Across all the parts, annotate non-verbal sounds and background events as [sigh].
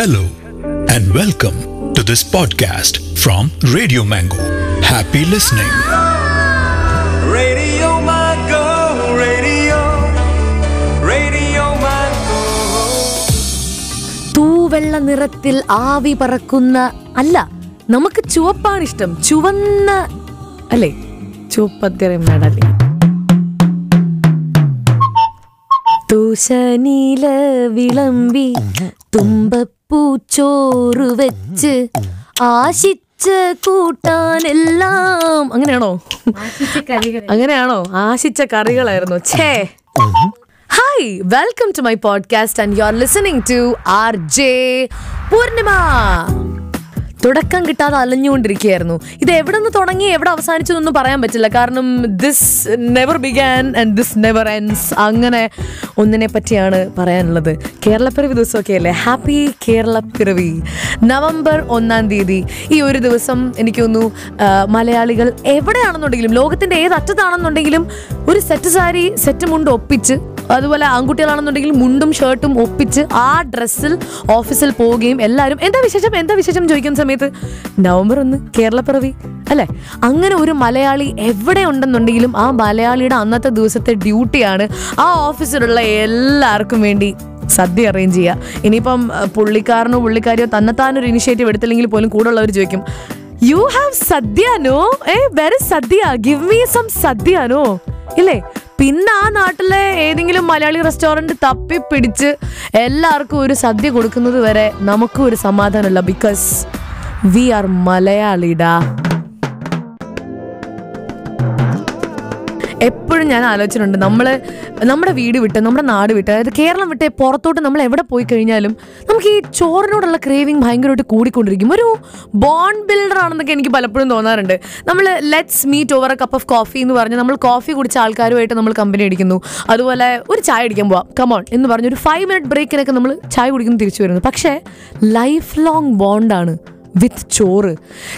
Hello and welcome to this podcast from Radio Mango. Happy listening. Radio Mango, Radio, Radio Mango. തൂവെള്ള നിറത്തിൽ ആവി പറക്കുന്ന അല്ല നമുക്ക് ചുവപ്പാണ് ഇഷ്ടം ചുവന്ന അല്ലേ ചുവപ്പത്തിറയും വേടല്ലേ തൂശനീല വിളമ്പി തുമ്പപ്പൂച്ചോറ് വെച്ച് ആശിച്ച കൂട്ടാനെല്ലാം. അങ്ങനെയാണോ? അങ്ങനെയാണോ? ആശിച്ച കറികളായിരുന്നു. ഛേ. Hi welcome to my podcast and you are listening to R J Poornima തുടക്കം കിട്ടാതെ അലഞ്ഞുകൊണ്ടിരിക്കുകയായിരുന്നു. ഇത് എവിടെ നിന്ന് തുടങ്ങി എവിടെ അവസാനിച്ചു എന്നൊന്നും പറയാൻ പറ്റില്ല. കാരണം this never began and this never ends അങ്ങനെ ഒന്നിനെ പറ്റിയാണ് പറയാനുള്ളത്. കേരളപ്പിറവി ദിവസമൊക്കെ അല്ലേ? ഹാപ്പി കേരളപ്പിറവി. നവംബർ ഒന്നാം തീയതി. ഈ ഒരു ദിവസം എനിക്ക് തോന്നുന്നു മലയാളികൾ എവിടെയാണെന്നുണ്ടെങ്കിലും ലോകത്തിന്റെ ഏത് അറ്റത്താണെന്നുണ്ടെങ്കിലും ഒരു സെറ്റ് സാരി സെറ്റ് മുണ്ട് ഒപ്പിച്ച് അതുപോലെ ആൺകുട്ടികളാണെന്നുണ്ടെങ്കിൽ മുണ്ടും ഷർട്ടും ഒപ്പിച്ച് ആ ഡ്രസ്സിൽ ഓഫീസിൽ പോവുകയും എല്ലാവരും എന്താ വിശേഷം? എന്താ വിശേഷം? ചോദിക്കുന്ന സമയത്ത് നവംബർ ഒന്ന് കേരളപ്പിറവി. അല്ലെ? അങ്ങനെ ഒരു മലയാളി എവിടെ ഉണ്ടെന്നുണ്ടെങ്കിലും ആ മലയാളിയുടെ അന്നത്തെ ദിവസത്തെ ഡ്യൂട്ടിയാണ് ആ ഓഫീസിലുള്ള എല്ലാവർക്കും വേണ്ടി സദ്യ അറേഞ്ച് ചെയ്യുക. ഇനിയിപ്പം പുള്ളിക്കാരനോ പുള്ളിക്കാരിയോ തന്നെത്താനൊരു ഇനിഷ്യേറ്റീവ് എടുത്തില്ലെങ്കിൽ പോലും കൂടെ ഉള്ളവർ ചോദിക്കും you have sadya no a very sadya? Give me some sadya no ഇല്ലേ? പിന്നെ ആ നാട്ടിലെ ഏതെങ്കിലും മലയാളി റെസ്റ്റോറന്റ് തപ്പി പിടിച്ച് എല്ലാവർക്കും ഒരു സദ്യ കൊടുക്കുന്നത് വരെ നമുക്കും ഒരു സമാധാനമല്ല ബിക്കോസ് വി ആർ മലയാളിടാ. എപ്പോഴും ഞാൻ ആലോചിച്ചിട്ടുണ്ട് നമ്മൾ നമ്മുടെ വീട് വിട്ട് നമ്മുടെ നാട് വിട്ട് അതായത് കേരളം വിട്ട് പുറത്തോട്ട് നമ്മൾ എവിടെ പോയി കഴിഞ്ഞാലും നമുക്ക് ഈ ചോറിനോടുള്ള ക്രേവിങ് ഭയങ്കരമായിട്ട് കൂടിക്കൊണ്ടിരിക്കും. ഒരു ബോൺ ബിൽഡർ ആണെന്നൊക്കെ എനിക്ക് പലപ്പോഴും തോന്നാറുണ്ട്. നമ്മൾ let's meet over a cup of coffee എന്ന് പറഞ്ഞ് നമ്മൾ കോഫി കുടിച്ച ആൾക്കാരുമായിട്ട് നമ്മൾ കമ്പനി അടിക്കുന്നു. അതുപോലെ ഒരു ചായ അടിക്കാൻ പോവാം. കമോൺ എന്ന് പറഞ്ഞ് ഒരു ഫൈവ് മിനിറ്റ് ബ്രേക്കിനൊക്കെ നമ്മൾ ചായ കുടിക്കുന്നു തിരിച്ചു വരുന്നു. പക്ഷേ ലൈഫ് ലോങ് ബോണ്ടാണ് വിത്ത് ചോറ്.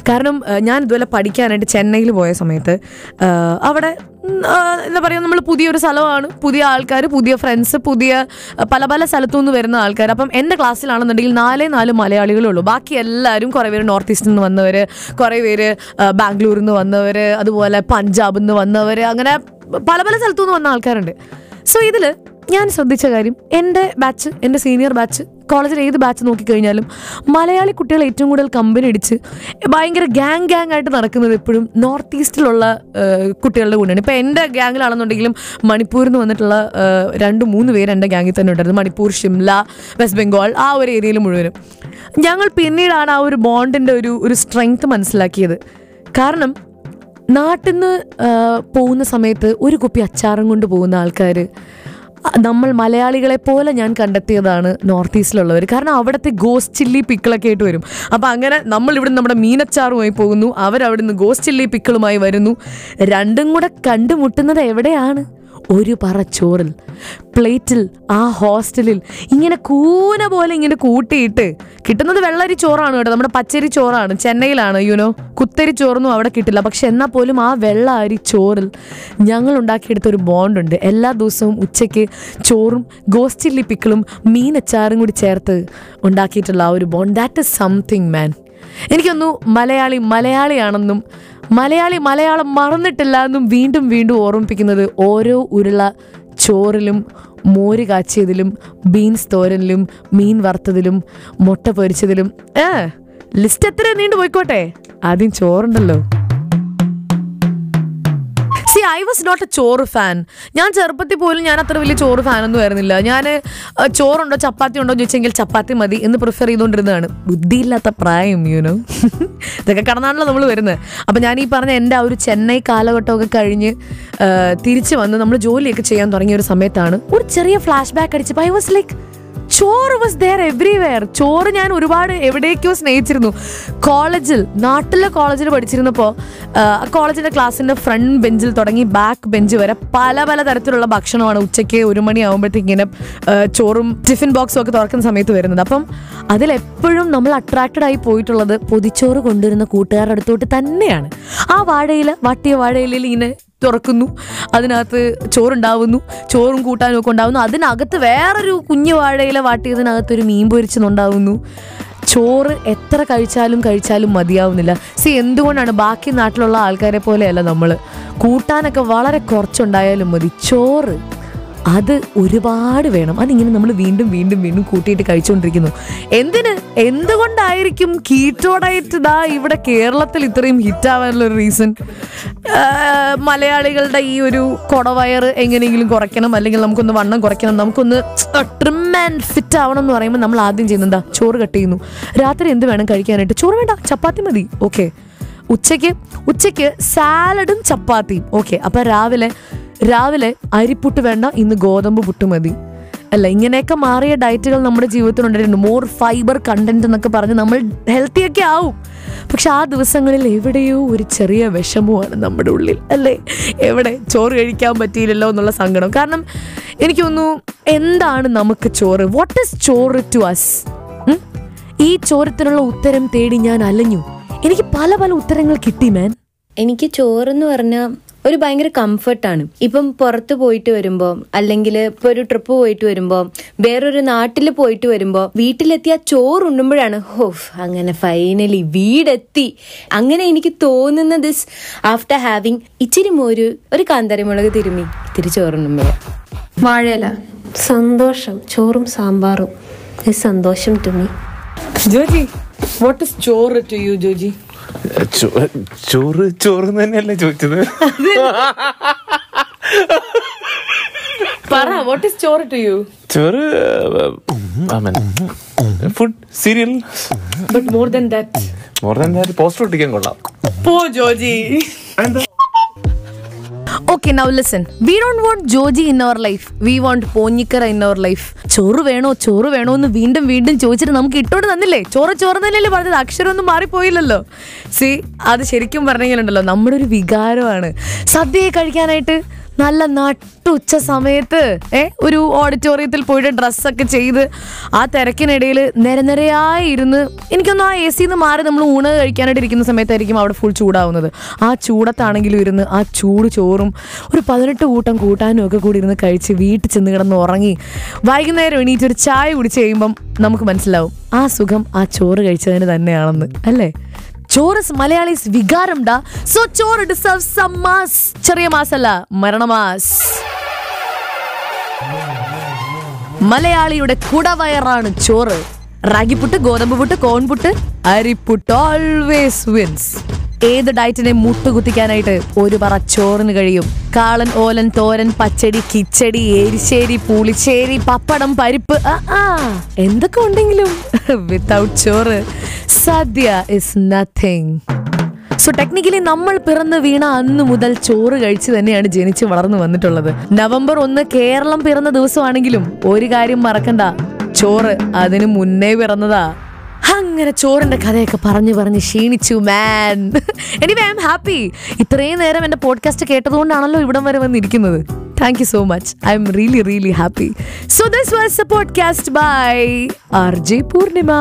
കാരണം ഞാൻ ഇതുപോലെ പഠിക്കാനായിട്ട് ചെന്നൈയിൽ പോയ സമയത്ത് അവിടെ എന്താ പറയുക നമ്മൾ പുതിയൊരു സ്ഥലമാണ് പുതിയ ആൾക്കാർ പുതിയ ഫ്രണ്ട്സ് പുതിയ പല പല സ്ഥലത്തു നിന്ന് വരുന്ന ആൾക്കാർ അപ്പം എന്റെ ക്ലാസ്സിലാണെന്നുണ്ടെങ്കിൽ നാലേ നാല് മലയാളികളേ ഉള്ളൂ. ബാക്കി എല്ലാവരും കുറേ പേര് നോർത്ത് ഈസ്റ്റിൽ നിന്ന് വന്നവർ കുറേ പേര് ബാംഗ്ലൂരിൽ നിന്ന് വന്നവർ അതുപോലെ പഞ്ചാബിൽ നിന്ന് വന്നവർ അങ്ങനെ പല പല സ്ഥലത്തു നിന്ന് വന്ന ആൾക്കാരുണ്ട്. സോ ഇതിൽ ഞാൻ ശ്രദ്ധിച്ച കാര്യം എന്റെ ബാച്ച് എന്റെ സീനിയർ ബാച്ച് കോളേജിൽ ഏത് ബാച്ച് നോക്കിക്കഴിഞ്ഞാലും മലയാളി കുട്ടികൾ ഏറ്റവും കൂടുതൽ കമ്പനി അടിച്ച് ഭയങ്കര ഗ്യാങ് ഗ്യാങ് ആയിട്ട് നടക്കുന്നത് എപ്പോഴും നോർത്ത് ഈസ്റ്റിലുള്ള കുട്ടികളുടെ കൂടെയാണ്. ഇപ്പോൾ എന്റെ ഗ്യാങ്ങിലാണെന്നുണ്ടെങ്കിലും മണിപ്പൂരിൽ നിന്ന് വന്നിട്ടുള്ള രണ്ട് മൂന്ന് പേര് എന്റെ ഗ്യാങ്ങിൽ തന്നെ ഉണ്ടായിരുന്നു. മണിപ്പൂർ ഷിംല വെസ്റ്റ് ബംഗാൾ ആ ഒരു ഏരിയയിൽ മുഴുവനും. ഞങ്ങൾ പിന്നീടാണ് ആ ഒരു ബോണ്ടിന്റെ ഒരു ഒരു സ്ട്രെങ്ത് മനസ്സിലാക്കിയത്. കാരണം നാട്ടിൽ നിന്ന് പോകുന്ന സമയത്ത് ഒരു കുപ്പി അച്ചാറും കൊണ്ട് പോകുന്ന ആൾക്കാർ നമ്മൾ മലയാളികളെ പോലെ ഞാൻ കണ്ടെത്തിയതാണ് നോർത്ത് ഈസ്റ്റിലുള്ളവർ കാരണം അവിടുത്തെ ഗോസ് ചില്ലി പിക്കിളൊക്കെ ആയിട്ട് വരും. അപ്പോൾ അങ്ങനെ നമ്മൾ ഇവിടെ നമ്മുടെ മീനച്ചാറുമായി പോകുന്നു. അവരവിടുന്ന് ഗോസ് ചില്ലി പിക്കിളുമായി വരുന്നു. രണ്ടും കൂടെ കണ്ടുമുട്ടുന്നത് എവിടെയാണ്? ഒരു പറ ചോറിൽ പ്ലേറ്റിൽ ആ ഹോസ്റ്റലിൽ ഇങ്ങനെ കൂന പോലെ ഇങ്ങനെ കൂട്ടിയിട്ട് കിട്ടുന്നത് വെള്ളരി ചോറാണ് കേട്ടോ നമ്മുടെ പച്ചരി ചോറാണ് ചെന്നൈയിലാണ് യുനോ കുത്തരി ചോറൊന്നും അവിടെ കിട്ടില്ല പക്ഷെ എന്നാൽ പോലും ആ വെള്ള അരി ചോറിൽ ഞങ്ങൾ ഉണ്ടാക്കിയെടുത്ത ഒരു ബോണ്ടുണ്ട് എല്ലാ ദിവസവും ഉച്ചയ്ക്ക് ചോറും ഗോസ്റ്റ് ചില്ലി പിക്കിളും മീനച്ചാറും കൂടി ചേർത്ത് ഉണ്ടാക്കിയിട്ടുള്ള ആ ഒരു bond that is something man എനിക്കൊന്നു മലയാളി മലയാളിയാണെന്നും മലയാളി മലയാളം മറന്നിട്ടില്ല എന്നും വീണ്ടും വീണ്ടും ഓർമ്മിപ്പിക്കുന്നത് ഓരോ ഉരുള ചോറിലും മോര് കാച്ചിയതിലും ബീൻസ് തോരനിലും മീൻ വറുത്തതിലും മുട്ട പൊരിച്ചതിലും. ഏ ലിസ്റ്റ് എത്ര നീണ്ടു പോയിക്കോട്ടെ. ആദ്യം ചോറുണ്ടല്ലോ. I was not a choru fan ഞാൻ ചെറുപ്പത്തിൽ പോലും ഞാൻ അത്ര വലിയ ചോറ് ഒന്നും ആയിരുന്നില്ല. ഞാൻ ചോറുണ്ടോ ചപ്പാത്തി ഉണ്ടോ എന്ന് ചോദിച്ചെങ്കിൽ ചപ്പാത്തി മതി എന്ന് പ്രിഫർ ചെയ്തുകൊണ്ടിരുന്നതാണ്. ബുദ്ധിയില്ലാത്ത പ്രായം യൂനോ [laughs] ഇതൊക്കെ കടന്നാണല്ലോ നമ്മൾ വരുന്നത്. അപ്പം ഞാൻ ഈ പറഞ്ഞ എന്റെ ആ ഒരു ചെന്നൈ കാലഘട്ടമൊക്കെ കഴിഞ്ഞ് തിരിച്ച് വന്ന് നമ്മൾ ജോലിയൊക്കെ ചെയ്യാൻ തുടങ്ങിയ ഒരു സമയത്താണ് ഒരു ചെറിയ ഫ്ലാഷ് ബാക്ക് അടിച്ചപ്പോൾ I was like choru was there everywhere ചോറ് ഞാൻ ഒരുപാട് എവിടേക്കോ സ്നേഹിച്ചിരുന്നു. കോളേജിൽ നാട്ടിലെ കോളേജിൽ പഠിച്ചിരുന്നപ്പോൾ കോളേജിന്റെ ക്ലാസ്സിന്റെ ഫ്രണ്ട് ബെഞ്ചിൽ തുടങ്ങി ബാക്ക് ബെഞ്ച് വരെ പല പല തരത്തിലുള്ള ഭക്ഷണമാണ് ഉച്ചയ്ക്ക് ഒരു മണി ആകുമ്പോഴത്തേക്ക് ഇങ്ങനെ ചോറും ടിഫിൻ ബോക്സും ഒക്കെ തുറക്കുന്ന സമയത്ത് വരുന്നത്. അപ്പം അതിലെപ്പോഴും നമ്മൾ അട്രാക്റ്റഡ് ആയി പോയിട്ടുള്ളത് പൊതിച്ചോറ് കൊണ്ടുവരുന്ന കൂട്ടുകാരുടെ അടുത്തോട്ട് തന്നെയാണ്. ആ വാഴയിൽ വാട്ടിയ വാഴയിലിൽ ഇങ്ങനെ തുറക്കുന്നു. അതിനകത്ത് ചോറുണ്ടാവുന്നു. ചോറും കൂട്ടാനും ഒക്കെ ഉണ്ടാവുന്നു. അതിനകത്ത് വേറൊരു കുഞ്ഞു വാഴയില വാട്ടിയതിനകത്ത് ഒരു മീൻ പൊരിച്ചതുണ്ടാവുന്നു. ചോറ് എത്ര കഴിച്ചാലും കഴിച്ചാലും മതിയാവുന്നില്ല. സി എന്തുകൊണ്ടാണ് ബാക്കി നാട്ടിലുള്ള ആൾക്കാരെ പോലെയല്ല നമ്മൾ കൂട്ടാനൊക്കെ വളരെ കുറച്ചുണ്ടായാലും മതി. ചോറ്. അത് ഒരുപാട് വേണം. അതിങ്ങനെ നമ്മൾ വീണ്ടും വീണ്ടും വീണ്ടും കൂട്ടിയിട്ട് കഴിച്ചുകൊണ്ടിരിക്കുന്നു എന്തിന്? എന്തുകൊണ്ടായിരിക്കും കീറ്റോ ഡയറ്റ് ദാ ഇവിടെ കേരളത്തിൽ ഇത്രയും ഹിറ്റ് ആവാനുള്ള ഒരു റീസൺ മലയാളികളുടെ ഈ ഒരു കൊടവയർ എങ്ങനെയെങ്കിലും കുറയ്ക്കണം അല്ലെങ്കിൽ നമുക്കൊന്ന് വണ്ണം കുറയ്ക്കണം നമുക്കൊന്ന് ട്രിം ആൻഡ് ഫിറ്റ് ആവണം എന്ന് പറയുമ്പോൾ നമ്മൾ ആദ്യം ചെയ്യുന്നതാ ചോറ് കട്ട് ചെയ്യുന്നു. രാത്രി എന്ത് വേണം കഴിക്കാനായിട്ട്? ചോറ് വേണ്ട ചപ്പാത്തി മതി. ഓക്കെ ഉച്ചയ്ക്ക് ഉച്ചയ്ക്ക് സാലഡും ചപ്പാത്തിയും. ഓക്കെ അപ്പം രാവിലെ രാവിലെ അരിപ്പുട്ട് വേണ്ട ഇന്ന് ഗോതമ്പ് പുട്ട് മതി. അല്ല ഇങ്ങനെയൊക്കെ മാറിയ ഡയറ്റുകൾ നമ്മുടെ ജീവിതത്തിൽ ഉണ്ടായിട്ടുണ്ട്. മോർ ഫൈബർ കണ്ടന്റ് എന്നൊക്കെ പറഞ്ഞ് നമ്മൾ ഹെൽത്തിയൊക്കെ ആവും. പക്ഷെ ആ ദിവസങ്ങളിൽ എവിടെയോ ഒരു ചെറിയ വിഷമമാണ് നമ്മുടെ ഉള്ളിൽ അല്ലേ? എവിടെ ചോറ് കഴിക്കാൻ പറ്റിയില്ലല്ലോ എന്നുള്ള സങ്കടം. കാരണം എനിക്കൊന്നു എന്താണ് നമുക്ക് ചോറ്? What is choru to us ഈ ചോരത്തിനുള്ള ഉത്തരം തേടി ഞാൻ അലഞ്ഞു. എനിക്ക് പല പല ഉത്തരങ്ങൾ കിട്ടി മാൻ എനിക്ക് ചോറെന്ന് പറഞ്ഞാൽ ഒരു ഭയങ്കര കംഫർട്ടാണ് ഇപ്പം പുറത്ത് പോയിട്ട് വരുമ്പോ അല്ലെങ്കിൽ ഇപ്പൊ ഒരു ട്രിപ്പ് പോയിട്ട് വരുമ്പോ വേറൊരു നാട്ടിൽ പോയിട്ട് വരുമ്പോ വീട്ടിലെത്തിയ ചോറ് ഉണ്ണുമ്പോഴാണ് ഹോഫ് അങ്ങനെ ഫൈനലി വീടെത്തി. അങ്ങനെ എനിക്ക് തോന്നുന്ന ദിസ് ആഫ്റ്റർ ഹാവിങ് ഇച്ചിരി മോര് ഒരു കാന്താരിമുളക് തിരുമ്മി ഇത്തിരി ചോറുണ്ണുമ്പോഴാണ് വാഴയില. സന്തോഷം. ചോറും സാമ്പാറും. സന്തോഷം സന്തോഷം me Joji what is choru to you Joji? ചോറ് ചോറ് തന്നെയല്ലേ ചോദിച്ചത്? പറ what is choru to you choru food cereal but more than that more than that poster ഒട്ടിക്കാൻ കൊള്ളാം. പോ Joji. Okay now listen we don't want Joji in our life we want Ponjikkara in our life ചോറ് വേണോ? ചോറ് വേണോ എന്ന് വീണ്ടും വീണ്ടും ചോദിച്ചിട്ട് നമുക്ക് ഇട്ടോണ്ട് തന്നില്ലേ? ചോറ് ചോറ് തന്നെയല്ലേ പറഞ്ഞത്. അക്ഷരമൊന്നും മാറിപ്പോയില്ലല്ലോ. സി അത് ശരിക്കും പറഞ്ഞെങ്കിലുണ്ടല്ലോ നമ്മുടെ ഒരു വികാരമാണ്. സദ്യയെ കഴിക്കാനായിട്ട് നല്ല നട്ടുച്ച സമയത്ത് ഏ ഒരു ഓഡിറ്റോറിയത്തിൽ പോയിട്ട് ഡ്രസ്സൊക്കെ ചെയ്ത് ആ തിരക്കിനിടയിൽ നിരനിരയായി ഇരുന്ന് എനിക്കൊന്നും ആ എ സിന്ന് മാറി നമ്മൾ ഊണ് കഴിക്കാനായിട്ട് ഇരിക്കുന്ന സമയത്തായിരിക്കും അവിടെ ഫുൾ ചൂടാവുന്നത്. ആ ചൂടത്താണെങ്കിലും ഇരുന്ന് ആ ചൂട് ചോറും ഒരു പതിനെട്ട് കൂട്ടം കൂട്ടാനും ഒക്കെ കൂടി ഇരുന്ന് കഴിച്ച് വീട്ടിൽ ചെന്ന് കിടന്ന് ഉറങ്ങി വൈകുന്നേരം എണീറ്റ് ഒരു ചായ കുടിച്ച് കഴിയുമ്പം നമുക്ക് മനസ്സിലാവും ആ സുഖം ആ ചോറ് കഴിച്ചതിന് തന്നെയാണെന്ന് അല്ലേ? ചോറസ് മലയാളീസ് വികാരം so choru deserve some mass ചെറിയ മാസല്ല മരണമാസ് മലയാളിയുടെ കുടവയറാണ് ചോറ്. റാഗിപ്പുട്ട് ഗോതമ്പ് പുട്ട് കോൺപുട്ട് അരിപ്പുട്ട് ഓൾവേസ് വിൻസ് ഏത് ഡയറ്റിനെ മുട്ടുകുത്തിക്കാനായിട്ട് ഒരു പറ ചോറിന് കഴിയും? കാളൻ ഓലൻ തോരൻ പച്ചടി കിച്ചടി എരിശ്ശേരി പുളിശ്ശേരി പപ്പടം പരിപ്പ് എന്തൊക്കെ ഉണ്ടെങ്കിലും without choru. Sadya is nothing so technically നമ്മൾ പിറന്ന് വീണ അന്ന് മുതൽ ചോറ് കഴിച്ച് തന്നെയാണ് ജനിച്ച് വളർന്നു വന്നിട്ടുള്ളത്. നവംബർ ഒന്ന് കേരളം പിറന്ന ദിവസമാണെങ്കിലും ഒരു കാര്യം മറക്കണ്ട. ചോറ് അതിന് മുന്നേ പിറന്നതാ. അങ്ങനെ ചോറിന്റെ കഥയൊക്കെ പറഞ്ഞു പറഞ്ഞ് ക്ഷീണിച്ചു man anyway I am happy ഇത്രയും നേരം എന്റെ പോഡ്കാസ്റ്റ് കേട്ടതുകൊണ്ടാണല്ലോ ഇവിടം വരെ വന്നിരിക്കുന്നത്. Thank you so much I am really really happy so this was a podcast by R J Poornima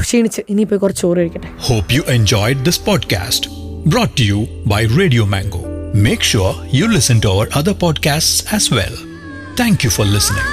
ക്ഷീണിച്ചു. ഇനിയിപ്പോ കുറച്ച് ചോറ് കഴിക്കട്ടെ. Hope you enjoyed this podcast brought you by Radio Mango make sure you listen to our other podcasts as well. Thank you for listening.